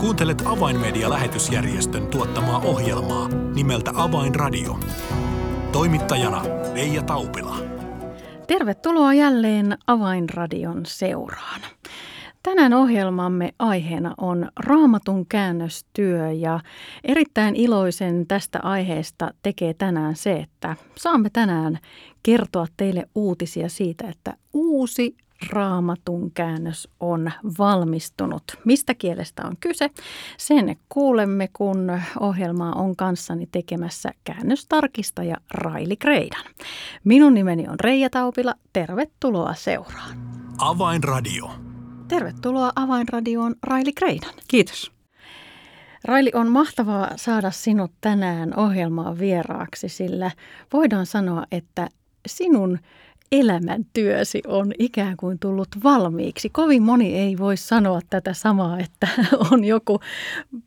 Kuuntelet Avainmedia-lähetysjärjestön tuottamaa ohjelmaa nimeltä Avainradio. Toimittajana Leija Taupila. Tervetuloa jälleen Avainradion seuraan. Tänään ohjelmamme aiheena on raamatun käännöstyö ja erittäin iloisen tästä aiheesta tekee tänään se, että saamme tänään kertoa teille uutisia siitä, että uusi raamatun käännös on valmistunut. Mistä kielestä on kyse? Sen kuulemme, kun ohjelmaa on kanssani tekemässä käännöstarkistaja Raili Kreidan. Minun nimeni on Reija Taupila. Tervetuloa seuraan. Avainradio. Tervetuloa Avainradioon Raili Kreidan. Kiitos. Raili, on mahtavaa saada sinut tänään ohjelmaan vieraaksi, sillä voidaan sanoa, että sinun elämäntyösi on ikään kuin tullut valmiiksi. Kovin moni ei voi sanoa tätä samaa, että on joku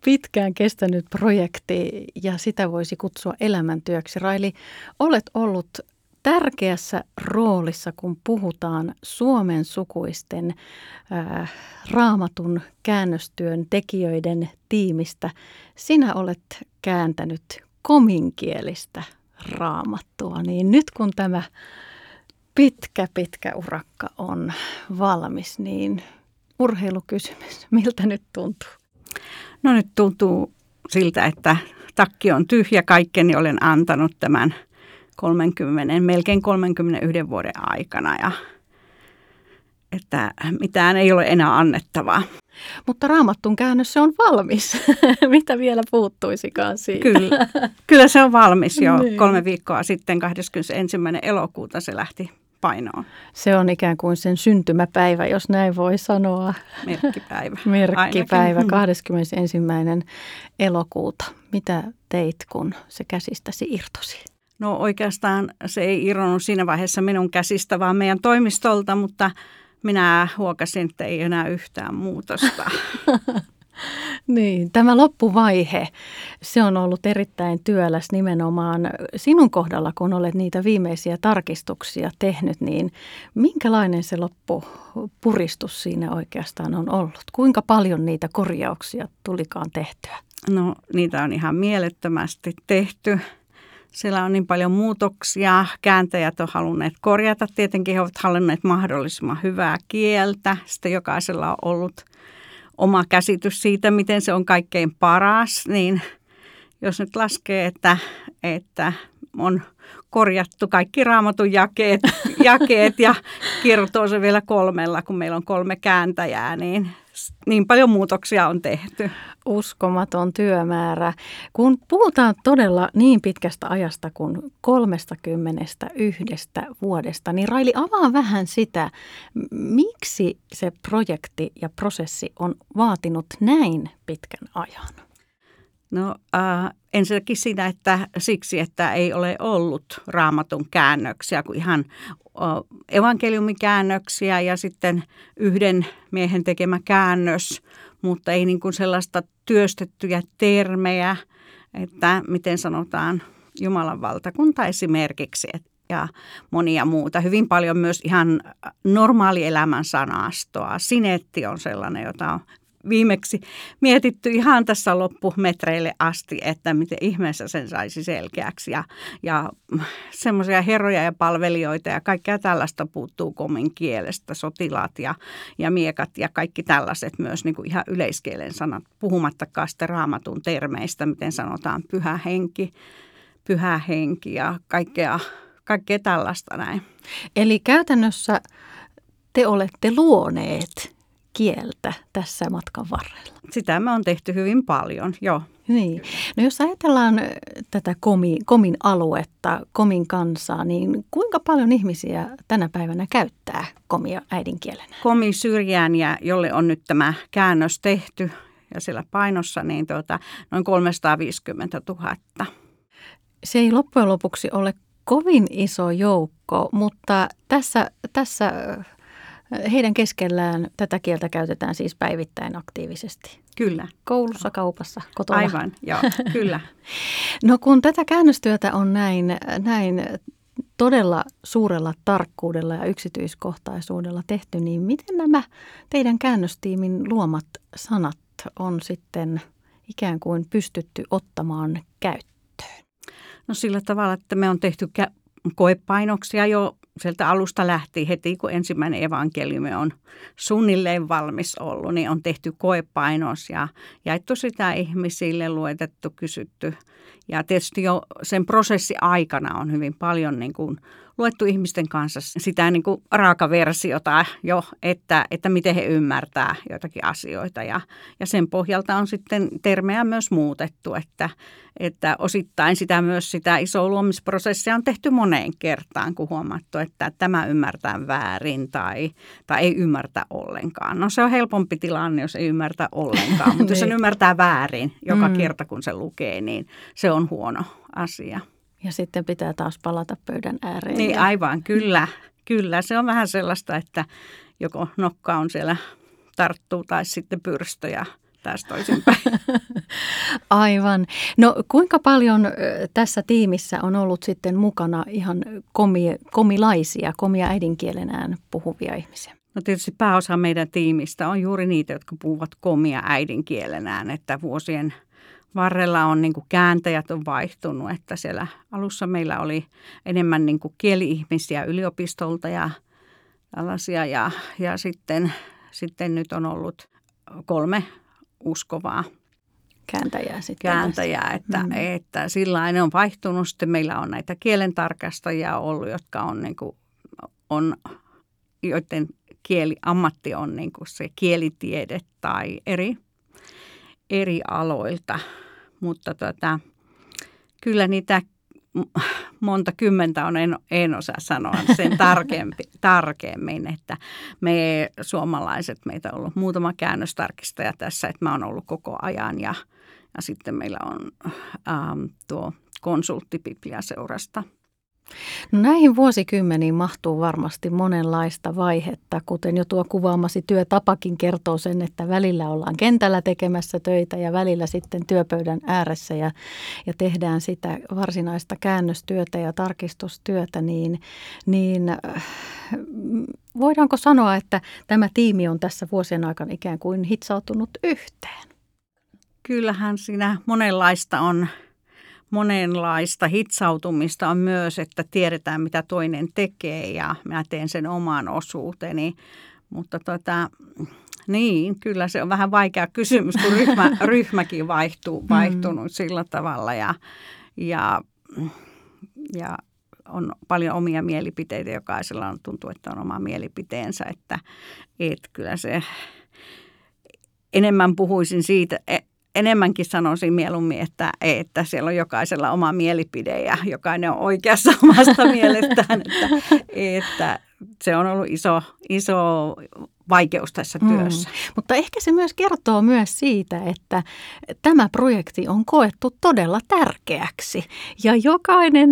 pitkään kestänyt projekti ja sitä voisi kutsua elämäntyöksi. Raili, olet ollut tärkeässä roolissa, kun puhutaan Suomen sukuisten äh, raamatun käännöstyön tekijöiden tiimistä. Sinä olet kääntänyt kominkielistä raamattua, niin nyt kun tämä pitkä, pitkä urakka on valmis, niin urheilukysymys, miltä nyt tuntuu? No nyt tuntuu siltä, että takki on tyhjä, kaikkeni olen antanut tämän 30, melkein 31 vuoden aikana ja että mitään ei ole enää annettavaa. Mutta raamattun käännös se on valmis. Mitä vielä puuttuisikaan siitä? Kyllä, kyllä se on valmis jo. Niin. Kolme viikkoa sitten 21. elokuuta se lähti painoon. Se on ikään kuin sen syntymäpäivä, jos näin voi sanoa. Merkkipäivä. Merkkipäivä, Ainakin. 21. elokuuta. Mitä teit, kun se käsistäsi irtosi? No oikeastaan se ei irronnut siinä vaiheessa minun käsistä, vaan meidän toimistolta, mutta minä huokasin, että ei enää yhtään muutosta. Niin, tämä loppuvaihe, se on ollut erittäin työläs nimenomaan sinun kohdalla, kun olet niitä viimeisiä tarkistuksia tehnyt, niin minkälainen se loppupuristus siinä oikeastaan on ollut? Kuinka paljon niitä korjauksia tulikaan tehtyä? No niitä on ihan mielettömästi tehty. Siellä on niin paljon muutoksia. Kääntäjät on halunneet korjata. Tietenkin he ovat halunneet mahdollisimman hyvää kieltä. Sitten jokaisella on ollut oma käsitys siitä, miten se on kaikkein paras, niin jos nyt laskee, että, että on korjattu kaikki raamatun jakeet, jakeet ja kirjoittaa se vielä kolmella, kun meillä on kolme kääntäjää, niin niin paljon muutoksia on tehty. Uskomaton työmäärä. Kun puhutaan todella niin pitkästä ajasta kuin 31 vuodesta, niin Raili avaa vähän sitä, miksi se projekti ja prosessi on vaatinut näin pitkän ajan. No äh, ensinnäkin siinä, että siksi, että ei ole ollut raamatun käännöksiä, kuin ihan evankeliumikäännöksiä ja sitten yhden miehen tekemä käännös, mutta ei niin kuin sellaista työstettyjä termejä, että miten sanotaan Jumalan valtakunta esimerkiksi ja monia muuta. Hyvin paljon myös ihan normaalielämän sanastoa. Sinetti on sellainen, jota on viimeksi mietitty ihan tässä loppumetreille asti, että miten ihmeessä sen saisi selkeäksi. Ja, ja semmoisia herroja ja palvelijoita ja kaikkea tällaista puuttuu komin kielestä, sotilaat ja, ja miekat ja kaikki tällaiset myös niin kuin ihan yleiskielen sanat, puhumattakaan sitten raamatun termeistä, miten sanotaan pyhä henki, pyhä henki ja kaikkea, kaikkea tällaista näin. Eli käytännössä te olette luoneet kieltä tässä matkan varrella? Sitä me on tehty hyvin paljon, joo. Niin. No jos ajatellaan tätä komi, komin aluetta, komin kansaa, niin kuinka paljon ihmisiä tänä päivänä käyttää komia äidinkielenä? Komi syrjään, jolle on nyt tämä käännös tehty ja siellä painossa, niin tuota, noin 350 000. Se ei loppujen lopuksi ole kovin iso joukko, mutta tässä, tässä heidän keskellään tätä kieltä käytetään siis päivittäin aktiivisesti. Kyllä. Koulussa, kaupassa, kotona. Aivan, joo, kyllä. no kun tätä käännöstyötä on näin, näin todella suurella tarkkuudella ja yksityiskohtaisuudella tehty, niin miten nämä teidän käännöstiimin luomat sanat on sitten ikään kuin pystytty ottamaan käyttöön? No sillä tavalla, että me on tehty koepainoksia jo sieltä alusta lähti heti, kun ensimmäinen evankeliumi on suunnilleen valmis ollut, niin on tehty koepainos ja jaettu sitä ihmisille, luetettu, kysytty. Ja tietysti jo sen prosessi aikana on hyvin paljon niin kuin luettu ihmisten kanssa sitä niin kuin raakaversiota jo, että, että miten he ymmärtää joitakin asioita. Ja, ja sen pohjalta on sitten termejä myös muutettu, että, että osittain sitä myös sitä isoa luomisprosessia on tehty moneen kertaan, kun huomattu, että tämä ymmärtää väärin tai, tai ei ymmärtä ollenkaan. No se on helpompi tilanne, jos ei ymmärtä ollenkaan, mutta jos sen niin. ymmärtää väärin joka mm. kerta, kun se lukee, niin se on huono asia. Ja sitten pitää taas palata pöydän ääreen. Niin aivan, kyllä. Kyllä, se on vähän sellaista, että joko nokka on siellä tarttuu tai sitten pyrstö ja taas toisinpäin. Aivan. No kuinka paljon tässä tiimissä on ollut sitten mukana ihan komi, komilaisia, komia äidinkielenään puhuvia ihmisiä? No tietysti pääosa meidän tiimistä on juuri niitä, jotka puhuvat komia äidinkielenään, että vuosien – varrella on niin kuin kääntäjät on vaihtunut, että siellä alussa meillä oli enemmän niin kuin kieli-ihmisiä yliopistolta ja tällaisia ja, ja sitten, sitten nyt on ollut kolme uskovaa kääntäjää. Sitten kääntäjää, että, mm. että sillä ne on vaihtunut. Sitten meillä on näitä kielentarkastajia ollut, jotka on, niin kuin, on joiden kieliammatti on niin kuin se kielitiede tai eri eri aloilta, mutta tota, kyllä niitä monta kymmentä on, en, en osaa sanoa sen tarkempi, tarkemmin, että me suomalaiset, meitä on ollut muutama käännöstarkistaja tässä, että mä oon ollut koko ajan ja, ja sitten meillä on ähm, tuo konsultti Bibliaseurasta – No näihin vuosikymmeniin mahtuu varmasti monenlaista vaihetta, kuten jo tuo kuvaamasi työtapakin kertoo sen, että välillä ollaan kentällä tekemässä töitä ja välillä sitten työpöydän ääressä ja, ja tehdään sitä varsinaista käännöstyötä ja tarkistustyötä, niin, niin äh, voidaanko sanoa, että tämä tiimi on tässä vuosien aikana ikään kuin hitsautunut yhteen? Kyllähän siinä monenlaista on monenlaista hitsautumista on myös, että tiedetään mitä toinen tekee ja mä teen sen oman osuuteni. Mutta tota, niin, kyllä se on vähän vaikea kysymys, kun ryhmä, ryhmäkin vaihtuu, vaihtunut mm. sillä tavalla ja, ja, ja on paljon omia mielipiteitä. Jokaisella on, tuntuu, että on oma mielipiteensä, että et kyllä se enemmän puhuisin siitä, enemmänkin sanoisin mieluummin, että, että siellä on jokaisella oma mielipide ja jokainen on oikeassa omasta mielestään. Että, että se on ollut iso, iso vaikeus tässä mm. työssä. Mm. Mutta ehkä se myös kertoo myös siitä, että tämä projekti on koettu todella tärkeäksi ja jokainen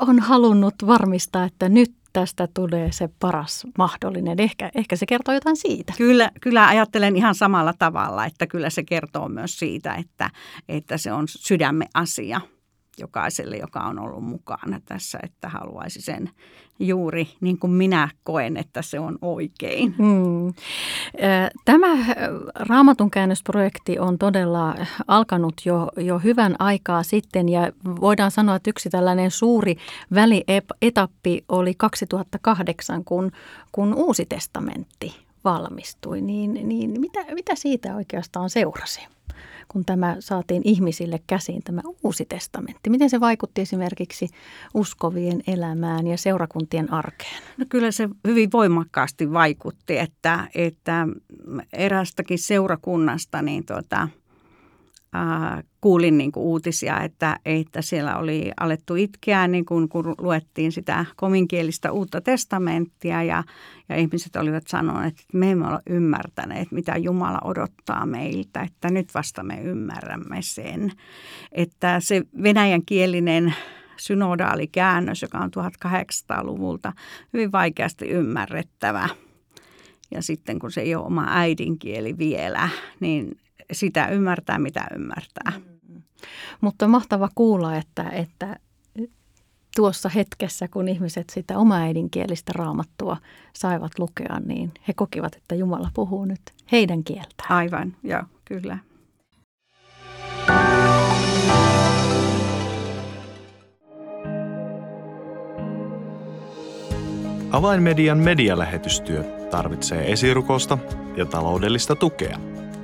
on halunnut varmistaa, että nyt tästä tulee se paras mahdollinen. Ehkä, ehkä se kertoo jotain siitä. Kyllä, kyllä ajattelen ihan samalla tavalla, että kyllä se kertoo myös siitä, että, että se on sydämme asia jokaiselle, joka on ollut mukana tässä, että haluaisi sen juuri niin kuin minä koen, että se on oikein. Hmm. Tämä raamatun käännösprojekti on todella alkanut jo, jo hyvän aikaa sitten ja voidaan sanoa, että yksi tällainen suuri välietappi oli 2008, kun, kun Uusi testamentti valmistui. Niin, niin mitä, mitä siitä oikeastaan seurasi? Kun tämä saatiin ihmisille käsiin, tämä uusi testamentti? Miten se vaikutti esimerkiksi uskovien elämään ja seurakuntien arkeen? No kyllä se hyvin voimakkaasti vaikutti, että, että erästäkin seurakunnasta niin tuota, äh, kuulin niin kuin uutisia, että, että siellä oli alettu itkeä, niin kuin, kun luettiin sitä kominkielistä uutta testamenttia ja, ja ihmiset olivat sanoneet, että me emme ole ymmärtäneet, mitä Jumala odottaa meiltä, että nyt vasta me ymmärrämme sen. Että se venäjänkielinen synodaali käännös, joka on 1800-luvulta, hyvin vaikeasti ymmärrettävä. Ja sitten kun se ei ole oma äidinkieli vielä, niin sitä ymmärtää, mitä ymmärtää. Mm. Mutta mahtava kuulla, että, että tuossa hetkessä, kun ihmiset sitä oma äidinkielistä raamattua saivat lukea, niin he kokivat, että Jumala puhuu nyt heidän kieltään. Aivan, joo, kyllä. Avainmedian medialähetystyö tarvitsee esirukosta ja taloudellista tukea.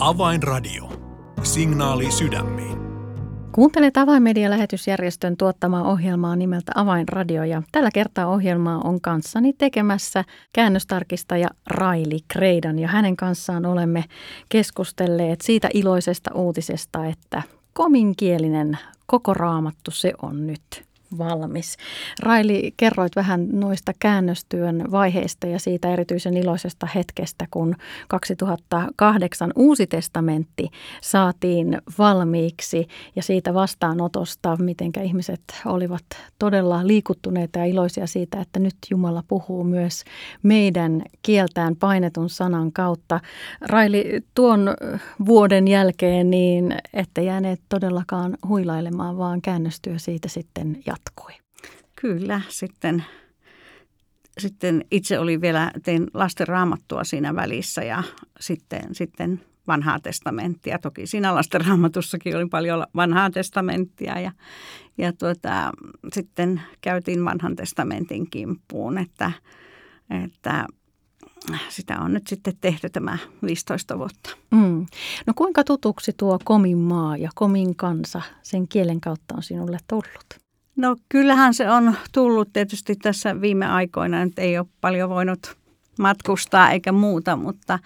Avainradio. Signaali sydämiin. Kuuntelet Avainmedia-lähetysjärjestön tuottamaa ohjelmaa nimeltä Avainradio ja tällä kertaa ohjelmaa on kanssani tekemässä käännöstarkistaja Raili Kreidan ja hänen kanssaan olemme keskustelleet siitä iloisesta uutisesta, että kominkielinen koko raamattu se on nyt valmis. Raili, kerroit vähän noista käännöstyön vaiheista ja siitä erityisen iloisesta hetkestä, kun 2008 Uusi testamentti saatiin valmiiksi ja siitä vastaanotosta, miten ihmiset olivat todella liikuttuneita ja iloisia siitä, että nyt Jumala puhuu myös meidän kieltään painetun sanan kautta. Raili, tuon vuoden jälkeen niin ette jääneet todellakaan huilailemaan, vaan käännöstyö siitä sitten jatkuu jatkui. Kyllä, sitten, sitten itse oli vielä, tein lasten raamattua siinä välissä ja sitten, sitten vanhaa testamenttia. Toki siinä lasten raamatussakin oli paljon vanhaa testamenttia ja, ja tuota, sitten käytiin vanhan testamentin kimppuun, että, että sitä on nyt sitten tehty tämä 15 vuotta. Mm. No kuinka tutuksi tuo komin maa ja komin kansa sen kielen kautta on sinulle tullut? No kyllähän se on tullut tietysti tässä viime aikoina, että ei ole paljon voinut matkustaa eikä muuta, mutta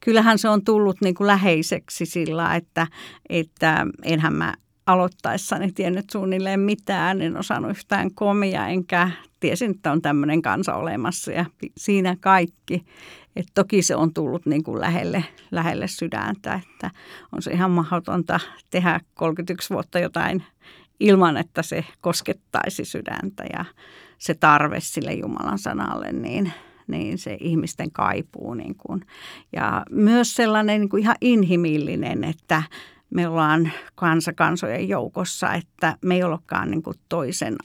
kyllähän se on tullut niin kuin läheiseksi sillä, että, että enhän mä aloittaessani tiennyt suunnilleen mitään, en osannut yhtään komia, enkä tiesin, että on tämmöinen kansa olemassa ja siinä kaikki. Et toki se on tullut niin kuin lähelle, lähelle sydäntä, että on se ihan mahdotonta tehdä 31 vuotta jotain ilman, että se koskettaisi sydäntä ja se tarve sille Jumalan sanalle, niin, niin se ihmisten kaipuu. Niin kuin. Ja myös sellainen niin kuin ihan inhimillinen, että me ollaan kansa kansojen joukossa, että me ei olekaan niin kuin toisen,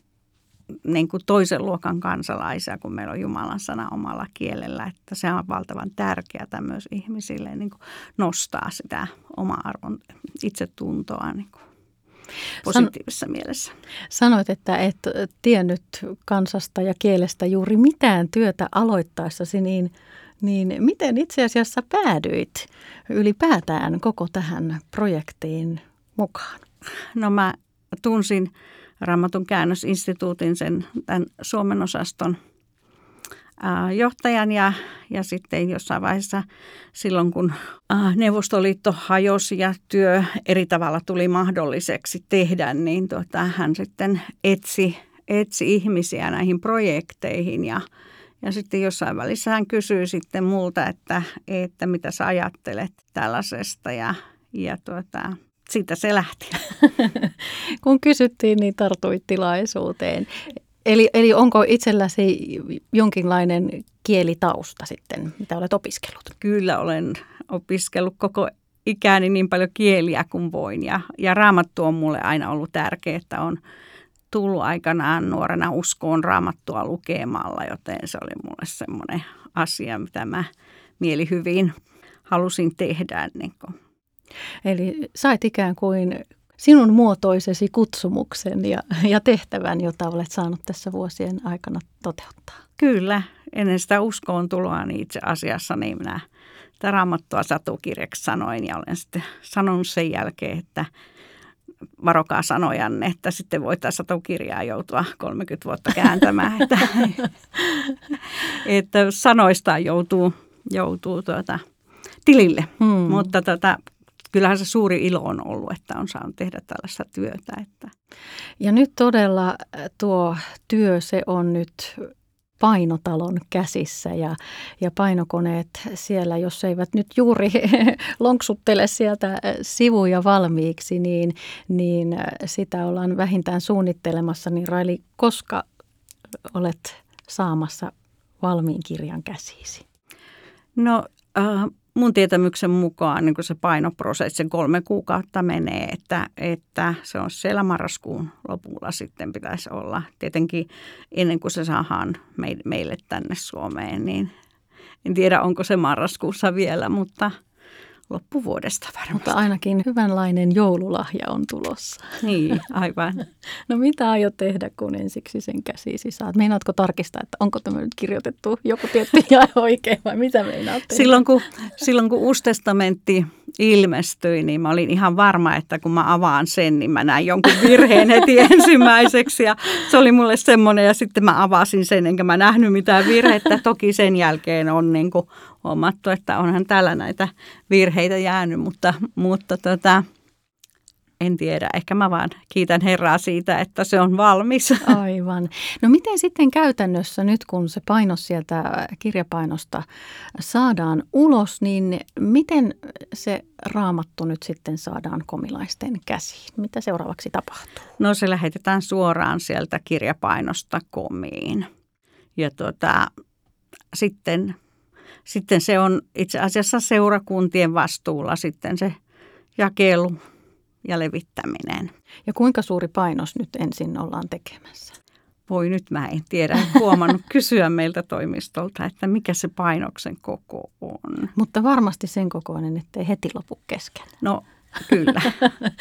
niin kuin toisen luokan kansalaisia, kun meillä on Jumalan sana omalla kielellä. Että se on valtavan tärkeää myös ihmisille niin kuin nostaa sitä oma arvon itsetuntoa niin kuin positiivisessa San, mielessä. Sanoit, että et tiennyt kansasta ja kielestä juuri mitään työtä aloittaessasi, niin, niin miten itse asiassa päädyit ylipäätään koko tähän projektiin mukaan? No mä tunsin Raamatun käännösinstituutin sen tämän Suomen osaston – johtajan ja, ja sitten jossain vaiheessa silloin, kun Neuvostoliitto hajosi ja työ eri tavalla tuli mahdolliseksi tehdä, niin tota, hän sitten etsi, etsi ihmisiä näihin projekteihin ja, ja sitten jossain välissä hän kysyi sitten multa, että, että mitä sä ajattelet tällaisesta ja, ja tuota, siitä se lähti. Kun kysyttiin, niin tartuit tilaisuuteen. Eli, eli onko itselläsi jonkinlainen kielitausta sitten, mitä olet opiskellut? Kyllä olen opiskellut koko ikäni niin paljon kieliä kuin voin. Ja, ja raamattu on mulle aina ollut tärkeää, että on tullut aikanaan nuorena uskoon raamattua lukemalla, joten se oli mulle semmoinen asia, mitä mä mieli hyvin halusin tehdä. Niin Eli sait ikään kuin sinun muotoisesi kutsumuksen ja, ja tehtävän, jota olet saanut tässä vuosien aikana toteuttaa. Kyllä, ennen sitä uskoon tuloa niin itse asiassa niin minä tätä raamattua satukirjaksi sanoin ja olen sitten sanonut sen jälkeen, että varokaa sanojanne, että sitten voitaisiin satukirjaa joutua 30 vuotta kääntämään. että, että sanoista joutuu, joutuu tuota, tilille. Hmm. Mutta tota, kyllähän se suuri ilo on ollut, että on saanut tehdä tällaista työtä. Että. Ja nyt todella äh, tuo työ, se on nyt painotalon käsissä ja, ja painokoneet siellä, jos eivät nyt juuri lonksuttele sieltä äh, sivuja valmiiksi, niin, niin äh, sitä ollaan vähintään suunnittelemassa. Niin Raili, koska olet saamassa valmiin kirjan käsiisi? No äh, mun tietämyksen mukaan niin se painoprosessi, se kolme kuukautta menee, että, että se on siellä marraskuun lopulla sitten pitäisi olla. Tietenkin ennen kuin se saadaan meille tänne Suomeen, niin en tiedä onko se marraskuussa vielä, mutta – loppuvuodesta varmasti. Mutta ainakin hyvänlainen joululahja on tulossa. Niin, aivan. no mitä aiot tehdä, kun ensiksi sen käsisi saat? Meinaatko tarkistaa, että onko tämä nyt kirjoitettu joku tietty ja oikein vai mitä meinaat tehdä? Silloin kun, silloin kun Uusi testamentti ilmestyi, niin mä olin ihan varma, että kun mä avaan sen, niin mä näin jonkun virheen heti ensimmäiseksi. Ja se oli mulle semmoinen ja sitten mä avasin sen, enkä mä nähnyt mitään virhettä. Toki sen jälkeen on niin kuin huomattu, että onhan täällä näitä virheitä jäänyt, mutta, mutta tota, en tiedä. Ehkä mä vaan kiitän Herraa siitä, että se on valmis. Aivan. No miten sitten käytännössä nyt, kun se painos sieltä kirjapainosta saadaan ulos, niin miten se raamattu nyt sitten saadaan komilaisten käsiin? Mitä seuraavaksi tapahtuu? No se lähetetään suoraan sieltä kirjapainosta komiin. Ja tota, sitten sitten se on itse asiassa seurakuntien vastuulla sitten se jakelu ja levittäminen. Ja kuinka suuri painos nyt ensin ollaan tekemässä? Voi nyt mä en tiedä, en huomannut kysyä meiltä toimistolta, että mikä se painoksen koko on. Mutta varmasti sen kokoinen, ettei heti lopu kesken. No Kyllä.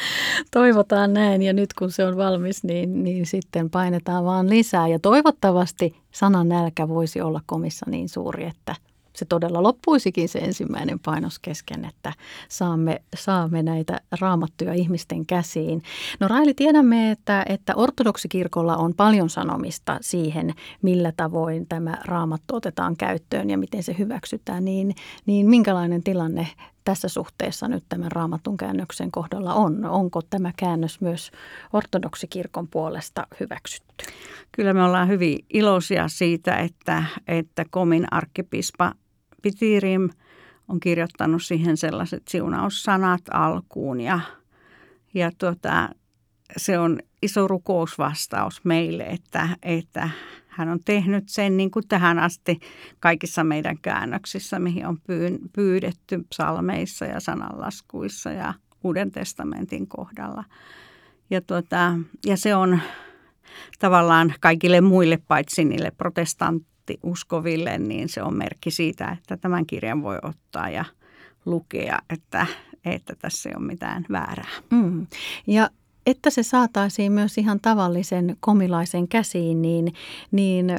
Toivotaan näin ja nyt kun se on valmis, niin, niin sitten painetaan vaan lisää. Ja toivottavasti sanan nälkä voisi olla komissa niin suuri, että se todella loppuisikin se ensimmäinen painos kesken, että saamme, saamme näitä raamattuja ihmisten käsiin. No Raili, tiedämme, että, että ortodoksikirkolla on paljon sanomista siihen, millä tavoin tämä raamattu otetaan käyttöön ja miten se hyväksytään. Niin, niin minkälainen tilanne tässä suhteessa nyt tämän raamatun käännöksen kohdalla on? Onko tämä käännös myös ortodoksikirkon puolesta hyväksytty? Kyllä me ollaan hyvin iloisia siitä, että, että Komin arkkipiispa Pitirim on kirjoittanut siihen sellaiset siunaussanat alkuun ja, ja tuota, se on iso rukousvastaus meille, että, että hän on tehnyt sen niin kuin tähän asti kaikissa meidän käännöksissä, mihin on pyydetty psalmeissa ja sananlaskuissa ja Uuden testamentin kohdalla. Ja, tuota, ja se on tavallaan kaikille muille paitsi niille protestant, uskoville, niin se on merkki siitä, että tämän kirjan voi ottaa ja lukea, että, että tässä ei ole mitään väärää. Mm. Ja että se saataisiin myös ihan tavallisen komilaisen käsiin, niin, niin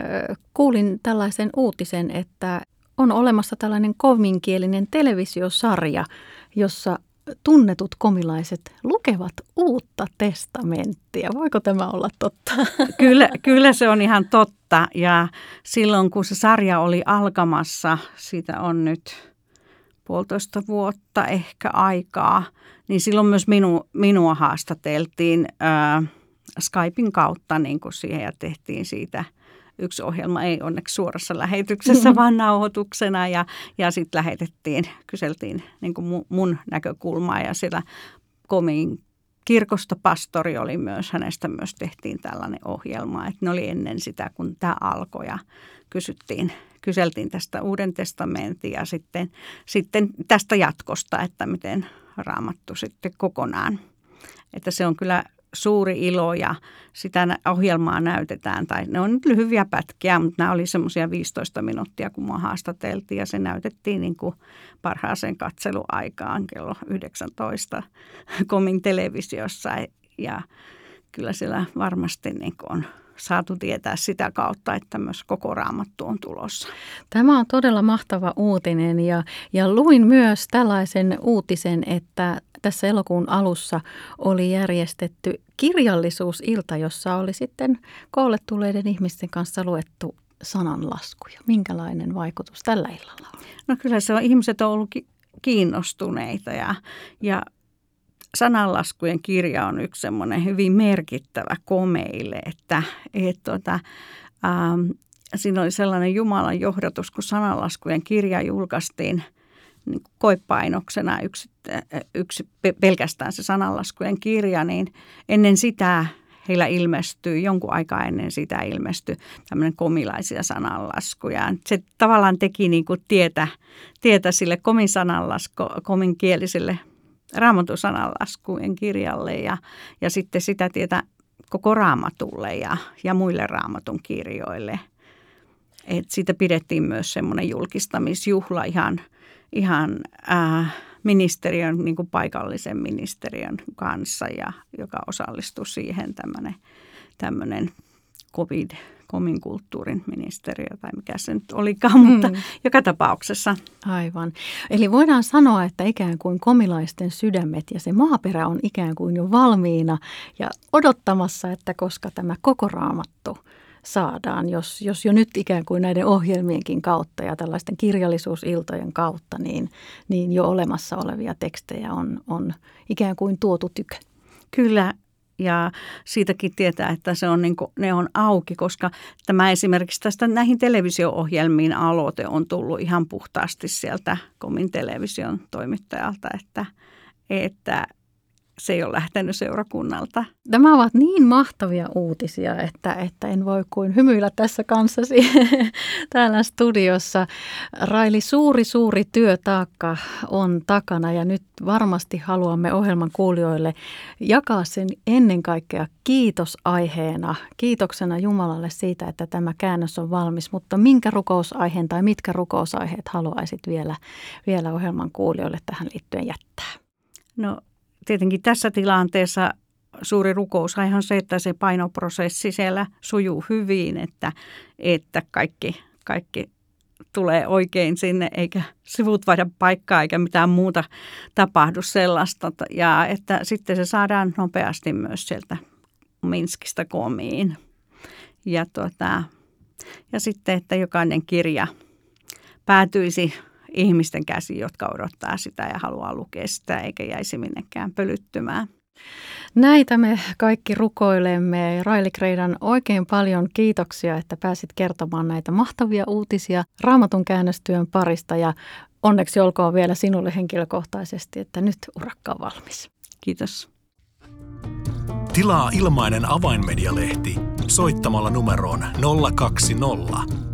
kuulin tällaisen uutisen, että on olemassa tällainen kovinkielinen televisiosarja, jossa tunnetut komilaiset lukevat uutta testamenttia. Voiko tämä olla totta? Kyllä, kyllä se on ihan totta. Ja silloin kun se sarja oli alkamassa, siitä on nyt puolitoista vuotta ehkä aikaa, niin silloin myös minu, minua haastateltiin äh, Skypein kautta niin kuin siihen ja tehtiin siitä – yksi ohjelma ei onneksi suorassa lähetyksessä, mm-hmm. vaan nauhoituksena ja, ja sitten lähetettiin, kyseltiin niin kuin mun näkökulmaa ja siellä komiin kirkosta pastori oli myös, hänestä myös tehtiin tällainen ohjelma, että ne oli ennen sitä, kun tämä alkoi ja kysyttiin, kyseltiin tästä Uuden testamentin ja sitten, sitten tästä jatkosta, että miten raamattu sitten kokonaan. Että se on kyllä suuri ilo ja sitä ohjelmaa näytetään. Tai ne on nyt lyhyviä pätkiä, mutta nämä oli semmoisia 15 minuuttia, kun mua haastateltiin ja se näytettiin niin kuin parhaaseen katseluaikaan kello 19 Komin televisiossa. Ja kyllä siellä varmasti niin kuin on saatu tietää sitä kautta, että myös koko raamattu on tulossa. Tämä on todella mahtava uutinen ja, ja luin myös tällaisen uutisen, että tässä elokuun alussa oli järjestetty kirjallisuusilta, jossa oli sitten koolle tulleiden ihmisten kanssa luettu sananlaskuja. Minkälainen vaikutus tällä illalla on? No kyllä se on, ihmiset on ollut kiinnostuneita ja, ja sananlaskujen kirja on yksi semmoinen hyvin merkittävä komeille, että et, tota, ähm, siinä oli sellainen Jumalan johdatus, kun sananlaskujen kirja julkaistiin niin koepainoksena yksi, yksi, pelkästään se sananlaskujen kirja, niin ennen sitä heillä ilmestyy, jonkun aikaa ennen sitä ilmestyi tämmöinen komilaisia sananlaskuja. Se tavallaan teki niin kuin tietä, tietä sille komin sananlasku, kieliselle raamatun sananlaskujen kirjalle ja, ja sitten sitä tietä koko raamatulle ja, ja muille raamatun kirjoille. Et siitä pidettiin myös semmoinen julkistamisjuhla ihan, ihan äh, ministeriön, niin kuin paikallisen ministeriön kanssa, ja, joka osallistui siihen tämmöinen, tämmöinen covid komin kulttuurin ministeriö tai mikä se nyt olikaan, mutta mm. joka tapauksessa. Aivan. Eli voidaan sanoa, että ikään kuin komilaisten sydämet ja se maaperä on ikään kuin jo valmiina ja odottamassa, että koska tämä koko raamattu – saadaan, jos, jos jo nyt ikään kuin näiden ohjelmienkin kautta ja tällaisten kirjallisuusiltojen kautta, niin, niin jo olemassa olevia tekstejä on, on ikään kuin tuotu tykö. Kyllä, ja siitäkin tietää, että se on niin kuin, ne on auki, koska tämä esimerkiksi tästä näihin televisio-ohjelmiin aloite on tullut ihan puhtaasti sieltä Komin television toimittajalta, että, että se ei ole lähtenyt seurakunnalta. Nämä ovat niin mahtavia uutisia, että, että en voi kuin hymyillä tässä kanssasi täällä studiossa. Raili, suuri suuri työtaakka on takana ja nyt varmasti haluamme ohjelman kuulijoille jakaa sen ennen kaikkea kiitosaiheena. Kiitoksena Jumalalle siitä, että tämä käännös on valmis, mutta minkä rukousaiheen tai mitkä rukousaiheet haluaisit vielä, vielä ohjelman kuulijoille tähän liittyen jättää? No tietenkin tässä tilanteessa suuri rukous on se, että se painoprosessi siellä sujuu hyvin, että, että kaikki, kaikki tulee oikein sinne, eikä sivut vaihda paikkaa eikä mitään muuta tapahdu sellaista. Ja että sitten se saadaan nopeasti myös sieltä Minskistä komiin. Ja, tuota, ja sitten, että jokainen kirja päätyisi ihmisten käsi, jotka odottaa sitä ja haluaa lukea sitä, eikä jäisi minnekään pölyttymään. Näitä me kaikki rukoilemme. Raili Kreidan, oikein paljon kiitoksia, että pääsit kertomaan näitä mahtavia uutisia Raamatun käännöstyön parista ja onneksi olkoon vielä sinulle henkilökohtaisesti, että nyt urakka on valmis. Kiitos. Tilaa ilmainen avainmedialehti soittamalla numeroon 020